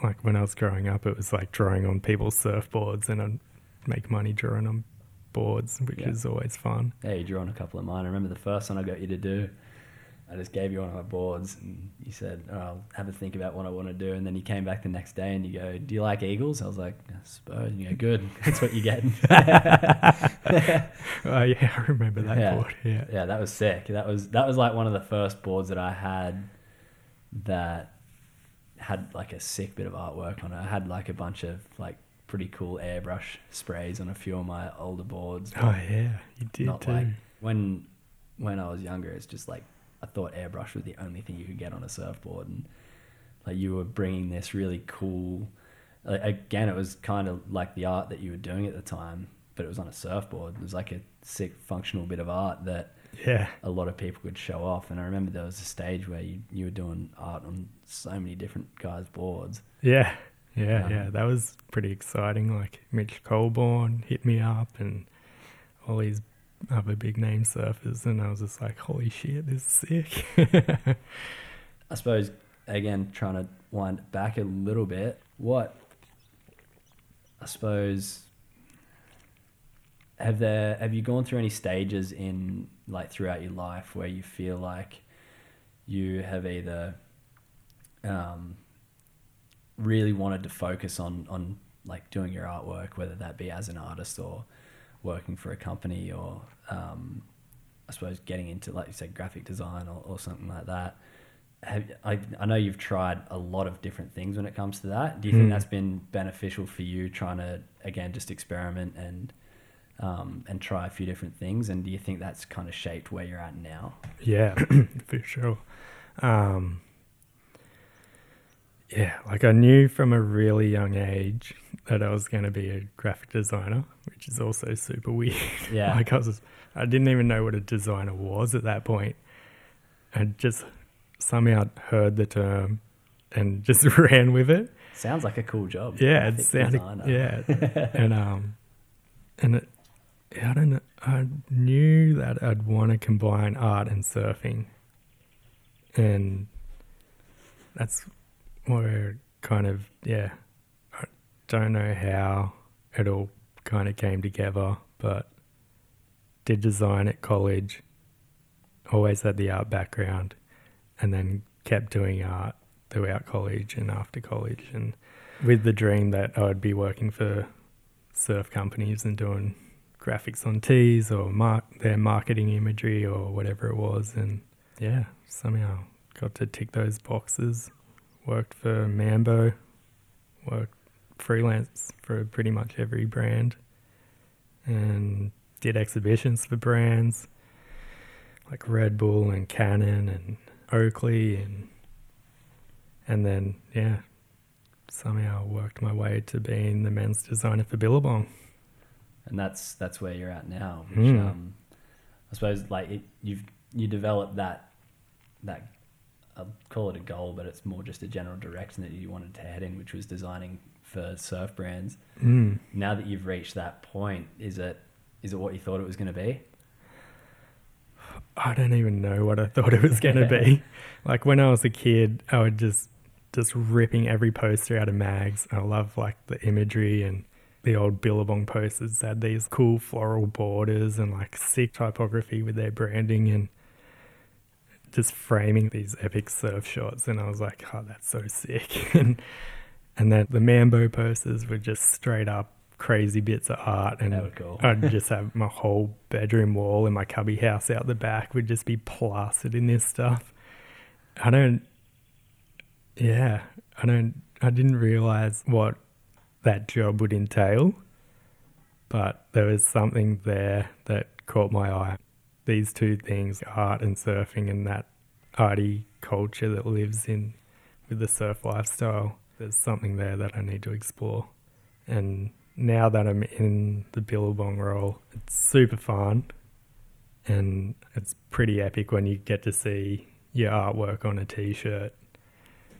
like when I was growing up, it was like drawing on people's surfboards, and I'd make money drawing on boards, which Yeah. is always fun. yeah. You drew on a couple of mine. I remember the first one I got you to do. I just gave you one of my boards, and you said, oh, "I'll have a think about what I want to do." And then you came back the next day, and you go, "Do you like eagles?" I was like, "I suppose." And you go, "Good, that's what you're getting." Oh yeah, I remember that Yeah. board. Yeah, yeah, that was sick. That was that was like one of the first boards that I had that had like a sick bit of artwork on it. I had like a bunch of like pretty cool airbrush sprays on a few of my older boards. Oh yeah, you did not too. like when when I was younger. It's just like I thought airbrush was the only thing you could get on a surfboard, and like you were bringing this really cool. Like, again, it was kind of like the art that you were doing at the time, but it was on a surfboard. It was like a sick functional bit of art that yeah, a lot of people could show off. And I remember there was a stage where you, you were doing art on so many different guys' boards. yeah, yeah, Um, yeah. That was pretty exciting. Like Mitch Coleborn hit me up, and all these other big name surfers, and I was just like, "Holy shit, this is sick!" I suppose again trying to wind back a little bit. What I suppose have there have you gone through any stages in like throughout your life where you feel like you have either um, really wanted to focus on on like doing your artwork, whether that be as an artist or working for a company or um, I suppose getting into like you said graphic design or, or something like that. Have, I, I know you've tried a lot of different things when it comes to that. Do you think Mm. that's been beneficial for you trying to again just experiment and um, and try a few different things? And do you think that's kind of shaped where you're at now? Yeah, for sure. Um, yeah, like I knew from a really young age that I was going to be a graphic designer, which is also super weird. Yeah. like I was, I didn't even know what a designer was at that point. I just somehow heard the term and just ran with it. Sounds like a cool job. Yeah, it sounded designer. yeah, and um, and it, I don't know. I knew that I'd want to combine art and surfing, and that's where kind of yeah. I don't know how it all kind of came together, but did design at college. Always had the art background, and then kept doing art throughout college and after college, and with the dream that I'd be working for surf companies and doing graphics on tees or mar- their marketing imagery or whatever it was. And yeah, somehow got to tick those boxes. Worked for Mambo, worked freelance for pretty much every brand, and did exhibitions for brands like Red Bull and Canon and Oakley and and then yeah, somehow worked my way to being the men's designer for Billabong. and that's that's where you're at now. Which Hmm. um, I suppose like it, you've you developed that that I'll call it a goal, but it's more just a general direction that you wanted to head in, which was designing for surf brands. Mm. Now that you've reached that point, is it is it what you thought it was going to be? I don't even know what I thought it was going to be. like when I was a kid, I would just just ripping every poster out of mags. I love like the imagery and the old Billabong posters had these cool floral borders and like sick typography with their branding and just framing these epic surf shots. And I was like, oh, that's so sick. and and then the Mambo posters were just straight up crazy bits of art and cool. I'd just have my whole bedroom wall in my cubby house out the back would just be plastered in this stuff. I don't, yeah, I don't, I didn't realize what that job would entail, but there was something there that caught my eye. These two things, art and surfing, and that arty culture that lives in with the surf lifestyle, there's something there that I need to explore. And now that I'm in the Billabong role, it's super fun. And it's pretty epic when you get to see your artwork on a t shirt.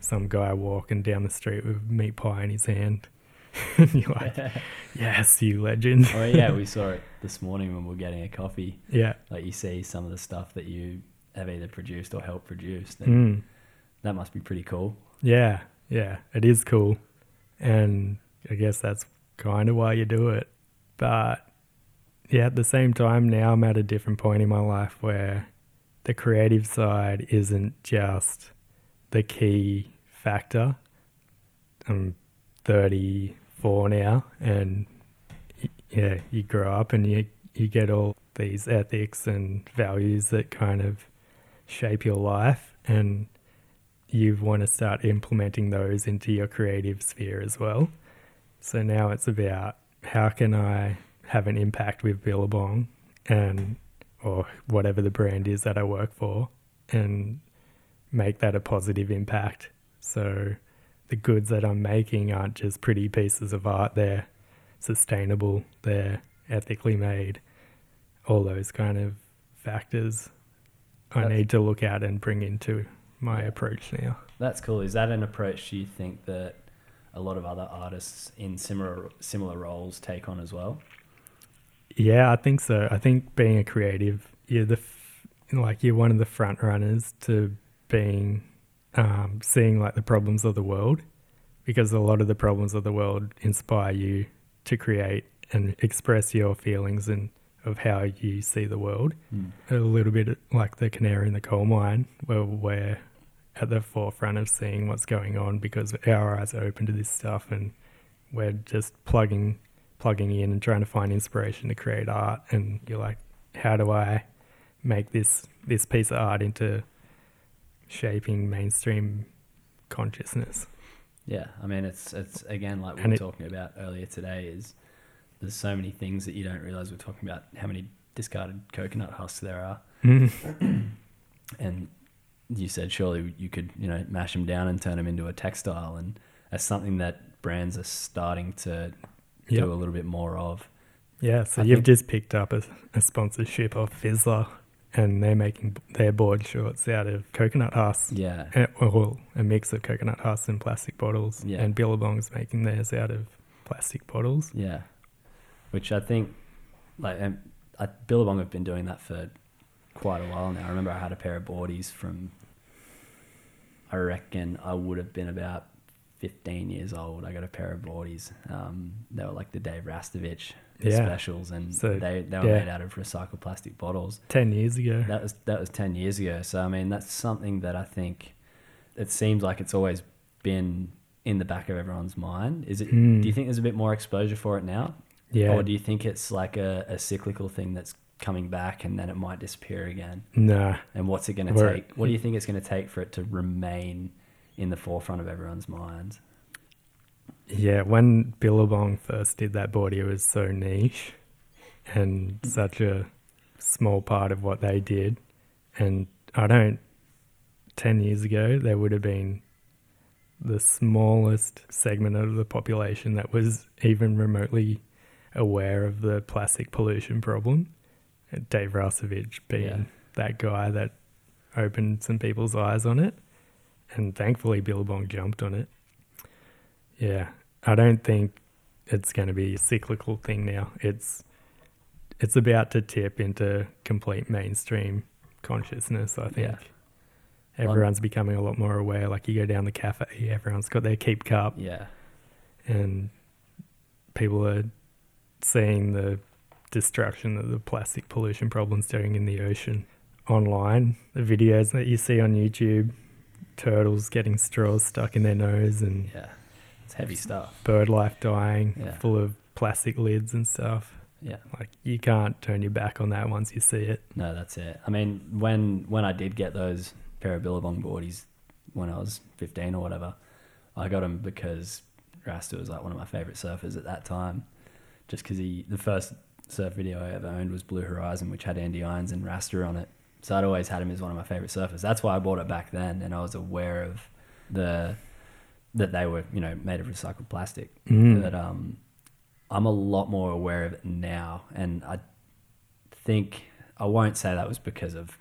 Some guy walking down the street with meat pie in his hand. and you're like, yes, you legend. oh yeah, we saw it this morning when we were getting a coffee. Yeah. Like you see some of the stuff that you have either produced or helped produce. Mm. that must be pretty cool. Yeah. Yeah. It is cool. And I guess that's kind of why you do it. But yeah, at the same time, now I'm at a different point in my life where the creative side isn't just the key factor. I'm 34 now, and yeah, you grow up and you you get all these ethics and values that kind of shape your life, and you want to start implementing those into your creative sphere as well. So now it's about how can I have an impact with Billabong and or whatever the brand is that I work for and make that a positive impact. So the goods that I'm making aren't just pretty pieces of art, they're sustainable, they're ethically made, all those kind of factors I That's- need to look at and bring into my approach now. That's cool. Is that an approach you think that a lot of other artists in similar similar roles take on as well? Yeah, I think so. I think being a creative, you're the f- like you're one of the front runners to being um, seeing like the problems of the world, because a lot of the problems of the world inspire you to create and express your feelings and of how you see the world. A little bit like the canary in the coal mine, where we're at the forefront of seeing what's going on because our eyes are open to this stuff and we're just plugging plugging in and trying to find inspiration to create art. And you're like how do i make this this piece of art into shaping mainstream consciousness? Yeah, I mean it's it's again like we And were it- talking about earlier today is there's so many things that you don't realize we're talking about how many discarded coconut husks there are, mm. and you said surely you could you know mash them down and turn them into a textile, and that's something that brands are starting to Yep. do a little bit more of. yeah so I you've think- just picked up a, a sponsorship of Vissla and they're making their board shorts out of coconut husks Yeah, Uh, well, a mix of coconut husks and plastic bottles Yeah. and billabong's making theirs out of plastic bottles Yeah, which I think, like, um, I, Billabong have been doing that for quite a while now. I remember I had a pair of boardies from, I reckon I would have been about 15 years old. I got a pair of boardies. Um, they were like the Dave Rastovich Yeah. specials, and So, they, they were yeah. made out of recycled plastic bottles. 10 years ago That was that was 10 years ago. So I mean, that's something that I think it seems like it's always been in the back of everyone's mind. Is it? Mm. Do you think there's a bit more exposure for it now? yeah Or do you think it's like a, a cyclical thing that's coming back and then it might disappear again? nah And what's it going to take? What do you think it's going to take for it to remain in the forefront of everyone's minds? Yeah, when Billabong first did that board, it was so niche and such a small part of what they did. And I don't, 10 years ago, there would have been the smallest segment of the population that was even remotely aware of the plastic pollution problem. Dave Rastovich being Yeah. that guy that opened some people's eyes on it. And thankfully, Billabong jumped on it. Yeah, I don't think it's going to be a cyclical thing now. It's it's about to tip into complete mainstream consciousness. I think Yeah. everyone's becoming a lot more aware. Like you go down the cafe, everyone's got their keep cup, Yeah. and people are seeing the destruction that the plastic pollution problem's doing in the ocean online. The videos that you see on YouTube, turtles getting straws stuck in their nose and Yeah. It's heavy stuff. bird life dying, Yeah. full of plastic lids and stuff. Yeah. Like you can't turn your back on that once you see it. No, that's it. I mean, when when I did get those pair of Billabong boardies when I was 15 or whatever, I got them because Rasta was like one of my favorite surfers at that time. Just because he, the first surf video I ever owned was Blue Horizon, which had Andy Irons and Rasta on it. So I'd always had him as one of my favorite surfers. That's why I bought it back then, and I was aware of the that they were, you know, made of recycled plastic. Mm. But um, I'm a lot more aware of it now, and I think I won't say that was because of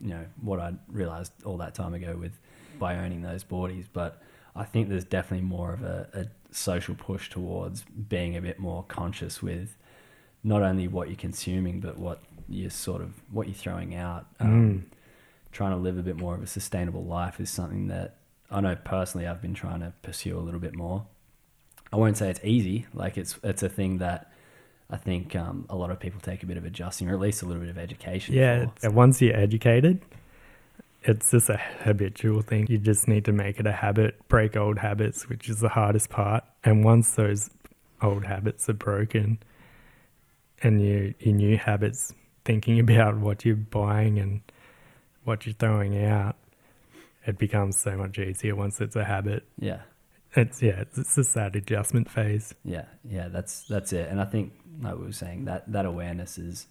you know what I realized all that time ago with by owning those boardies, but I think there's definitely more of a, a social push towards being a bit more conscious with not only what you're consuming but what you're sort of what you're throwing out. Um, Trying to live a bit more of a sustainable life is something that I know personally I've been trying to pursue a little bit more. I won't say it's easy. Like it's it's a thing that I think um, a lot of people take a bit of adjusting, or at least a little bit of education. Yeah, for. and once you're educated, it's just a habitual thing. You just need to make it a habit, break old habits, which is the hardest part. And once those old habits are broken and you your new habits thinking about what you're buying and what you're throwing out, it becomes so much easier once it's a habit. Yeah. It's yeah, it's, it's just that adjustment phase. Yeah, yeah, that's that's it. And I think, like we were saying, that that awareness is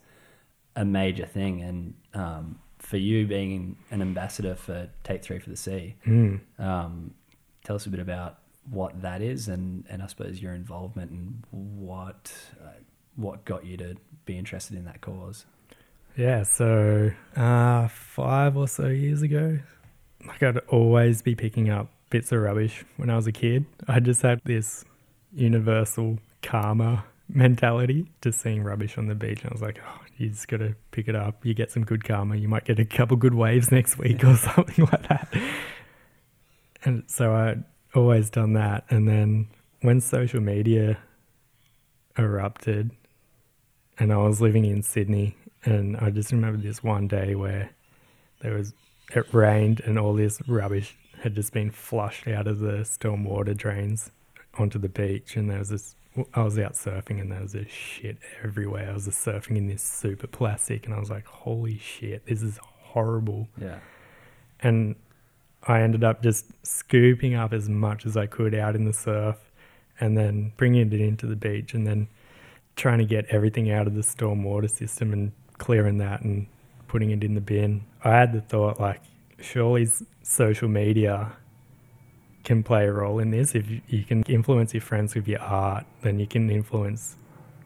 a major thing. And um, for you being an ambassador for Take Three for the Sea, Mm. um, tell us a bit about what that is, and and I suppose your involvement and what uh, what got you to be interested in that cause. Yeah, so uh, five or so years ago, like I'd always be picking up bits of rubbish when I was a kid. I just had this universal karma mentality to seeing rubbish on the beach. And I was like, oh, you just got to pick it up. You get some good karma. You might get a couple good waves next week or something like that. And so I'd always done that. And then when social media erupted, and I was living in Sydney, and I just remember this one day where there was it rained and all this rubbish had just been flushed out of the stormwater drains onto the beach, and there was this. I was out surfing and there was this shit everywhere. I was just surfing in this super plastic, and I was like, "Holy shit, this is horrible!" Yeah, and I ended up just scooping up as much as I could out in the surf and then bringing it into the beach and then trying to get everything out of the stormwater system and clearing that and putting it in the bin. I had the thought like surely social media can play a role in this if you- can influence your friends with your art then you can influence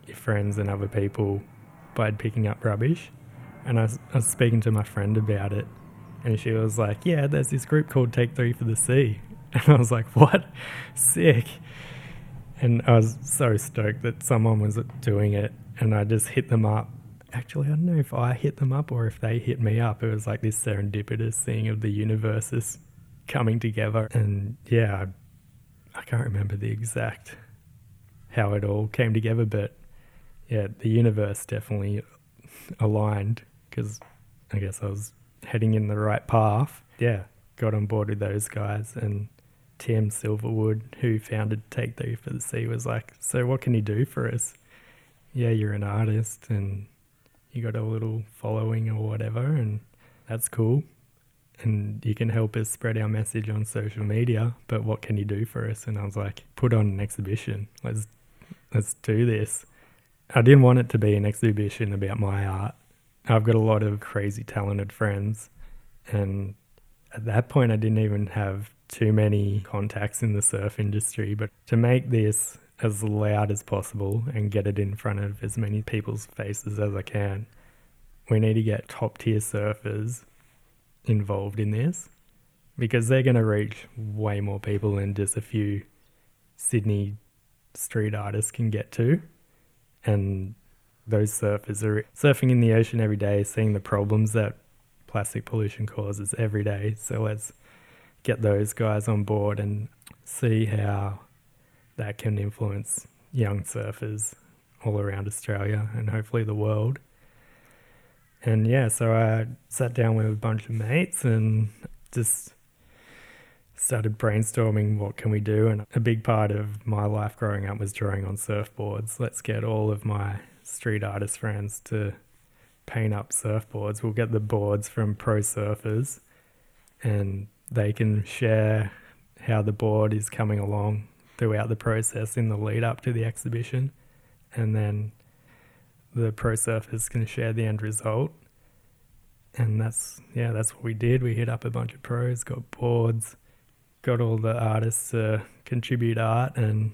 your friends and other people by picking up rubbish and I was, I was speaking to my friend about it and she was like, Yeah, there's this group called Take Three for the Sea. And I was like, What? Sick. And I was so stoked that someone was doing it. And I just hit them up. Actually, I don't know if I hit them up or if they hit me up. It was like this serendipitous thing of the universes coming together. And yeah, I, I can't remember the exact how it all came together, but yeah, the universe definitely aligned because I guess I was heading in the right path. Yeah, got on board with those guys and Tim Silverwood, who founded Take Three for the Sea, was like, "So what can you do for us? Yeah, you're an artist and you got a little following or whatever, and that's cool. And you can help us spread our message on social media. But what can you do for us?" And I was like, "Put on an exhibition. Let's let's do this." I didn't want it to be an exhibition about my art. I've got a lot of crazy talented friends, and at that point, I didn't even have too many contacts in the surf industry. But to make this as loud as possible and get it in front of as many people's faces as I can, we need to get top tier surfers involved in this because they're going to reach way more people than just a few Sydney street artists can get to. And those surfers are surfing in the ocean every day, seeing the problems that plastic pollution causes every day. So let's get those guys on board and see how that can influence young surfers all around Australia and hopefully the world. And yeah, so I sat down with a bunch of mates and just started brainstorming what can we do. And a big part of my life growing up was drawing on surfboards. Let's get all of my street artist friends to paint up surfboards. We'll get the boards from pro surfers and they can share how the board is coming along throughout the process in the lead up to the exhibition and then the pro surfers can share the end result and that's yeah that's what we did we hit up a bunch of pros got boards got all the artists to contribute art and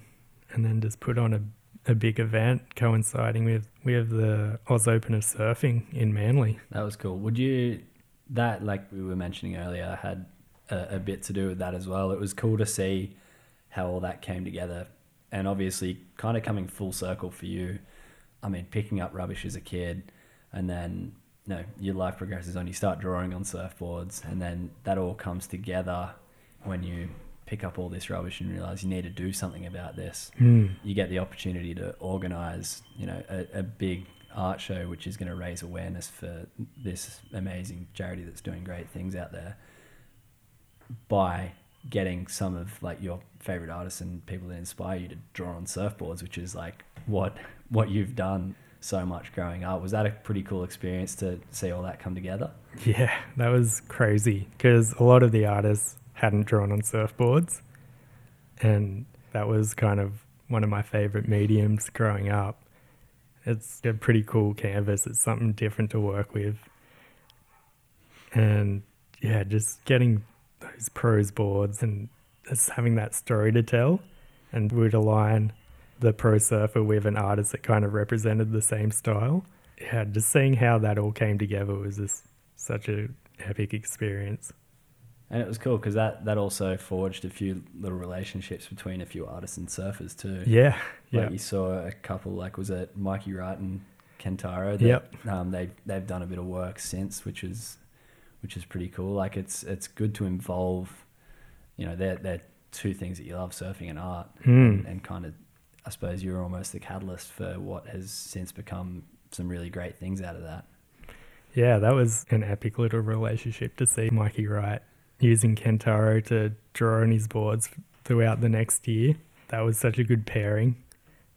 and then just put on a, a big event coinciding with with the Oz Open of Surfing in Manly. that was cool. Would you that like we were mentioning earlier had a, a bit to do with that as well? It was cool to see how all that came together, and obviously kind of coming full circle for you. I mean, picking up rubbish as a kid, and then you know, your life progresses on. You start drawing on surfboards, and then that all comes together when you pick up all this rubbish and realize you need to do something about this. Hmm. You get the opportunity to organize, you know, a, a big art show which is going to raise awareness for this amazing charity that's doing great things out there by getting some of like your favorite artists and people that inspire you to draw on surfboards which is like what what you've done so much growing up. Was that a pretty cool experience to see all that come together? Yeah, that was crazy because a lot of the artists hadn't drawn on surfboards, and that was kind of one of my favorite mediums growing up. It's a pretty cool canvas. It's something different to work with, and yeah, just getting those pros boards and just having that story to tell, and would align the pro surfer with an artist that kind of represented the same style. Yeah, just seeing how that all came together was just such a epic experience. And it was cool because that, that also forged a few little relationships between a few artists and surfers too. Yeah, yeah, Like you saw a couple, like was it Mikey Wright and Kentaro? That, Yep. Um, they they've done a bit of work since, which is which is pretty cool. Like it's it's good to involve, you know, they're they're two things that you love, surfing and art, and, Mm. and kind of, I suppose you're almost the catalyst for what has since become some really great things out of that. yeah. That was an epic little relationship to see Mikey Wright using Kentaro to draw on his boards throughout the next year. That was such a good pairing.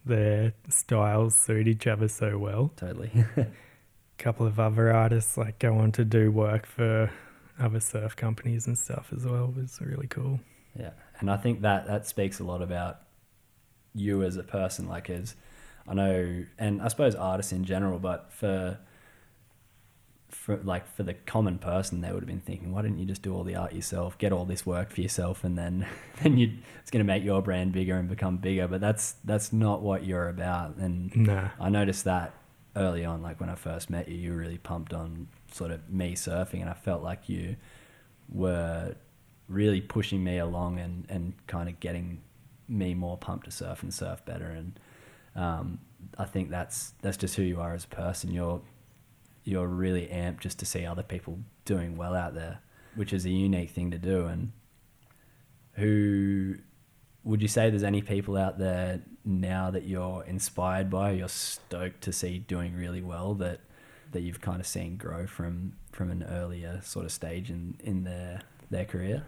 Their styles suit each other so well. Totally. couple of other artists like go on to do work for other surf companies and stuff as well was really cool. Yeah, and I think that that speaks a lot about you as a person. Like, as I know, and I suppose artists in general, but for for like for the common person, they would have been thinking, why didn't you just do all the art yourself, get all this work for yourself, and then then you it's going to make your brand bigger and become bigger. But that's that's not what you're about. And Nah. I noticed that early on, like when I first met you, you were really pumped on sort of me surfing, and I felt like you were really pushing me along and, and kind of getting me more pumped to surf and surf better. And um, I think that's that's just who you are as a person. You're you're really amped just to see other people doing well out there, which is a unique thing to do. And who would you say there's any people out there now that you're inspired by, you're stoked to see doing really well that that you've kind of seen grow from from an earlier sort of stage in in their their career?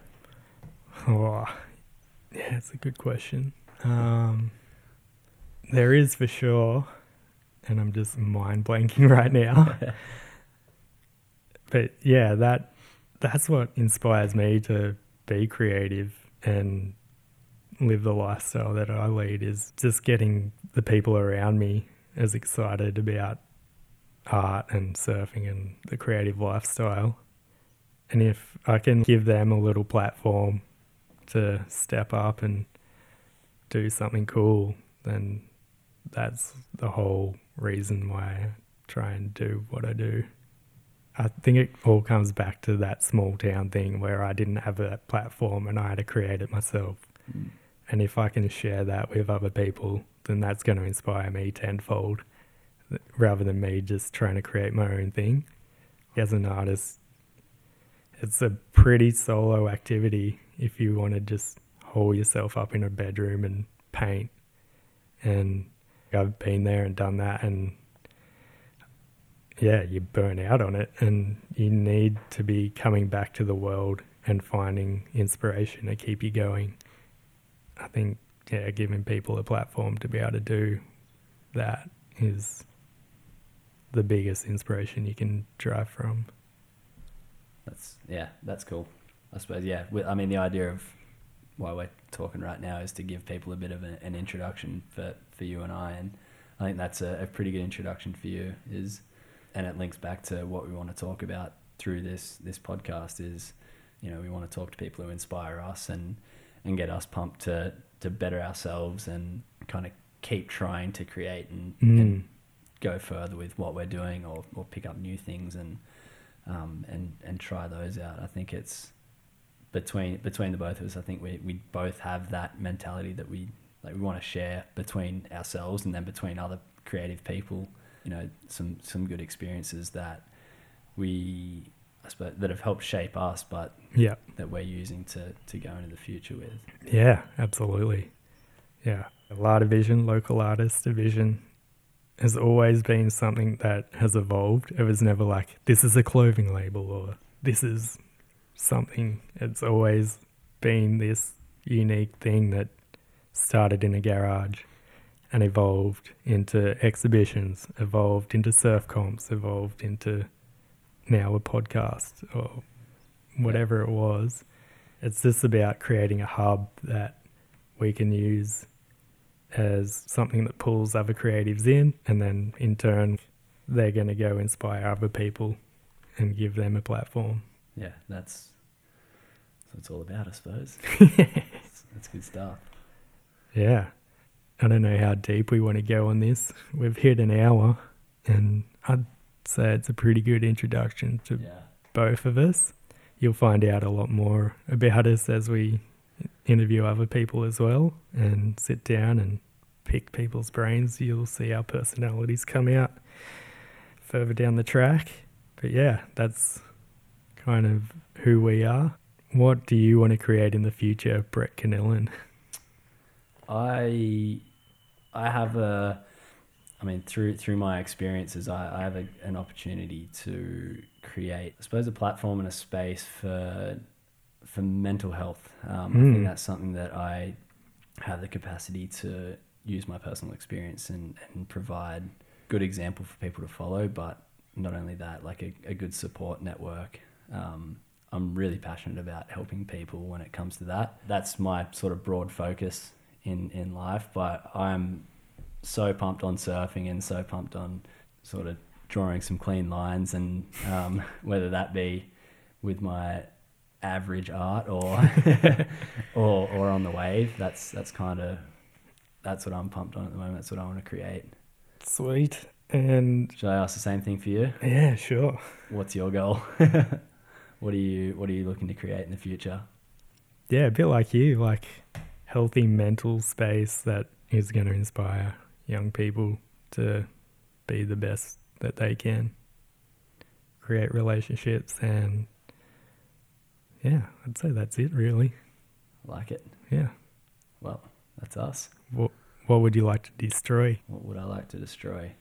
Oh, yeah, it's a good question. Um, there is for sure, and I'm just mind blanking right now. but yeah, that that's what inspires me to be creative and live the lifestyle that I lead is just getting the people around me as excited about art and surfing and the creative lifestyle. And if I can give them a little platform to step up and do something cool, then that's the whole reason why I try and do what I do. I think it all comes back to that small town thing where I didn't have that platform and I had to create it myself. Mm. And if I can share that with other people, then that's going to inspire me tenfold rather than me just trying to create my own thing. As an artist, it's a pretty solo activity if you want to just hole yourself up in a bedroom and paint. And I've been there and done that, and yeah, you burn out on it, and you need to be coming back to the world and finding inspiration to keep you going. I think, yeah, giving people a platform to be able to do that is the biggest inspiration you can drive from. That's yeah, that's cool. I suppose yeah. I mean, the idea of why we're talking right now is to give people a bit of an introduction for for you and I, and I think that's a, a pretty good introduction for you. Is and it links back to what we want to talk about through this this podcast. Is you know we want to talk to people who inspire us and and get us pumped to to better ourselves and kind of keep trying to create and, and Mm. go further with what we're doing or, or pick up new things and um, and and try those out. I think it's between between the both of us. I think we, we both have that mentality that we like we want to share between ourselves and then between other creative people. You know, some some good experiences that we I suppose that have helped shape us, but Yeah. that we're using to to go into the future with. Yeah, absolutely. Yeah. A lot vision, local artist division has always been something that has evolved. It was never like, this is a clothing label or this is something. It's always been this unique thing that started in a garage and evolved into exhibitions, evolved into surf comps, evolved into now a podcast or whatever it was. It's just about creating a hub that we can use as something that pulls other creatives in, and then in turn, they're going to go inspire other people and give them a platform. Yeah, that's that's what it's all about, I suppose. that's, that's good stuff. Yeah. I don't know how deep we want to go on this. We've hit an hour, and I'd say it's a pretty good introduction to Yeah. both of us. You'll find out a lot more about us as we interview other people as well and sit down and pick people's brains. You'll see our personalities come out further down the track. But yeah, that's kind of who we are. What do you want to create in the future, Brett Canillan? I I have a I mean through through my experiences I, I have a, an opportunity to create I suppose a platform and a space for for mental health. Um, I Mm. think that's something that I have the capacity to use my personal experience and, and provide good example for people to follow, but not only that, like a, a good support network. Um, I'm really passionate about helping people when it comes to that. That's my sort of broad focus in, in life, but I'm so pumped on surfing and so pumped on sort of drawing some clean lines and um, whether that be with my average art or or or on the wave that's that's kind of that's what I'm pumped on at the moment. That's what I want to create. Sweet. And should I ask the same thing for you? Yeah, sure. what's your goal? What are you what are you looking to create in the future? Yeah, a bit like you, like healthy mental space that is going to inspire young people to be the best that they can, create relationships, and yeah, I'd say that's it really. like it Yeah. well that's us What What would you like to destroy? what would I like to destroy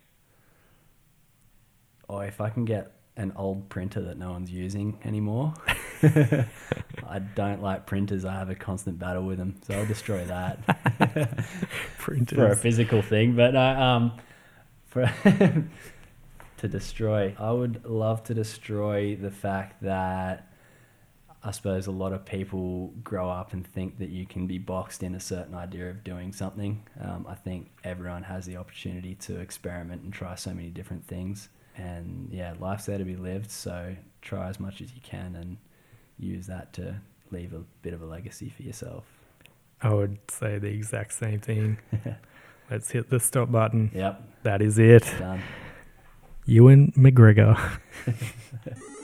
oh if I can get an old printer that no one's using anymore I don't like printers I have a constant battle with them so I'll destroy that printers. for a physical thing, but uh, um, for to destroy, I would love to destroy the fact that I suppose a lot of people grow up and think that you can be boxed in a certain idea of doing something. Um, I think everyone has the opportunity to experiment and try so many different things, and yeah, life's there to be lived. So try as much as you can and use that to leave a bit of a legacy for yourself. I would say the exact same thing. Let's hit the stop button. Yep, That is it. done. Ewan McGregor.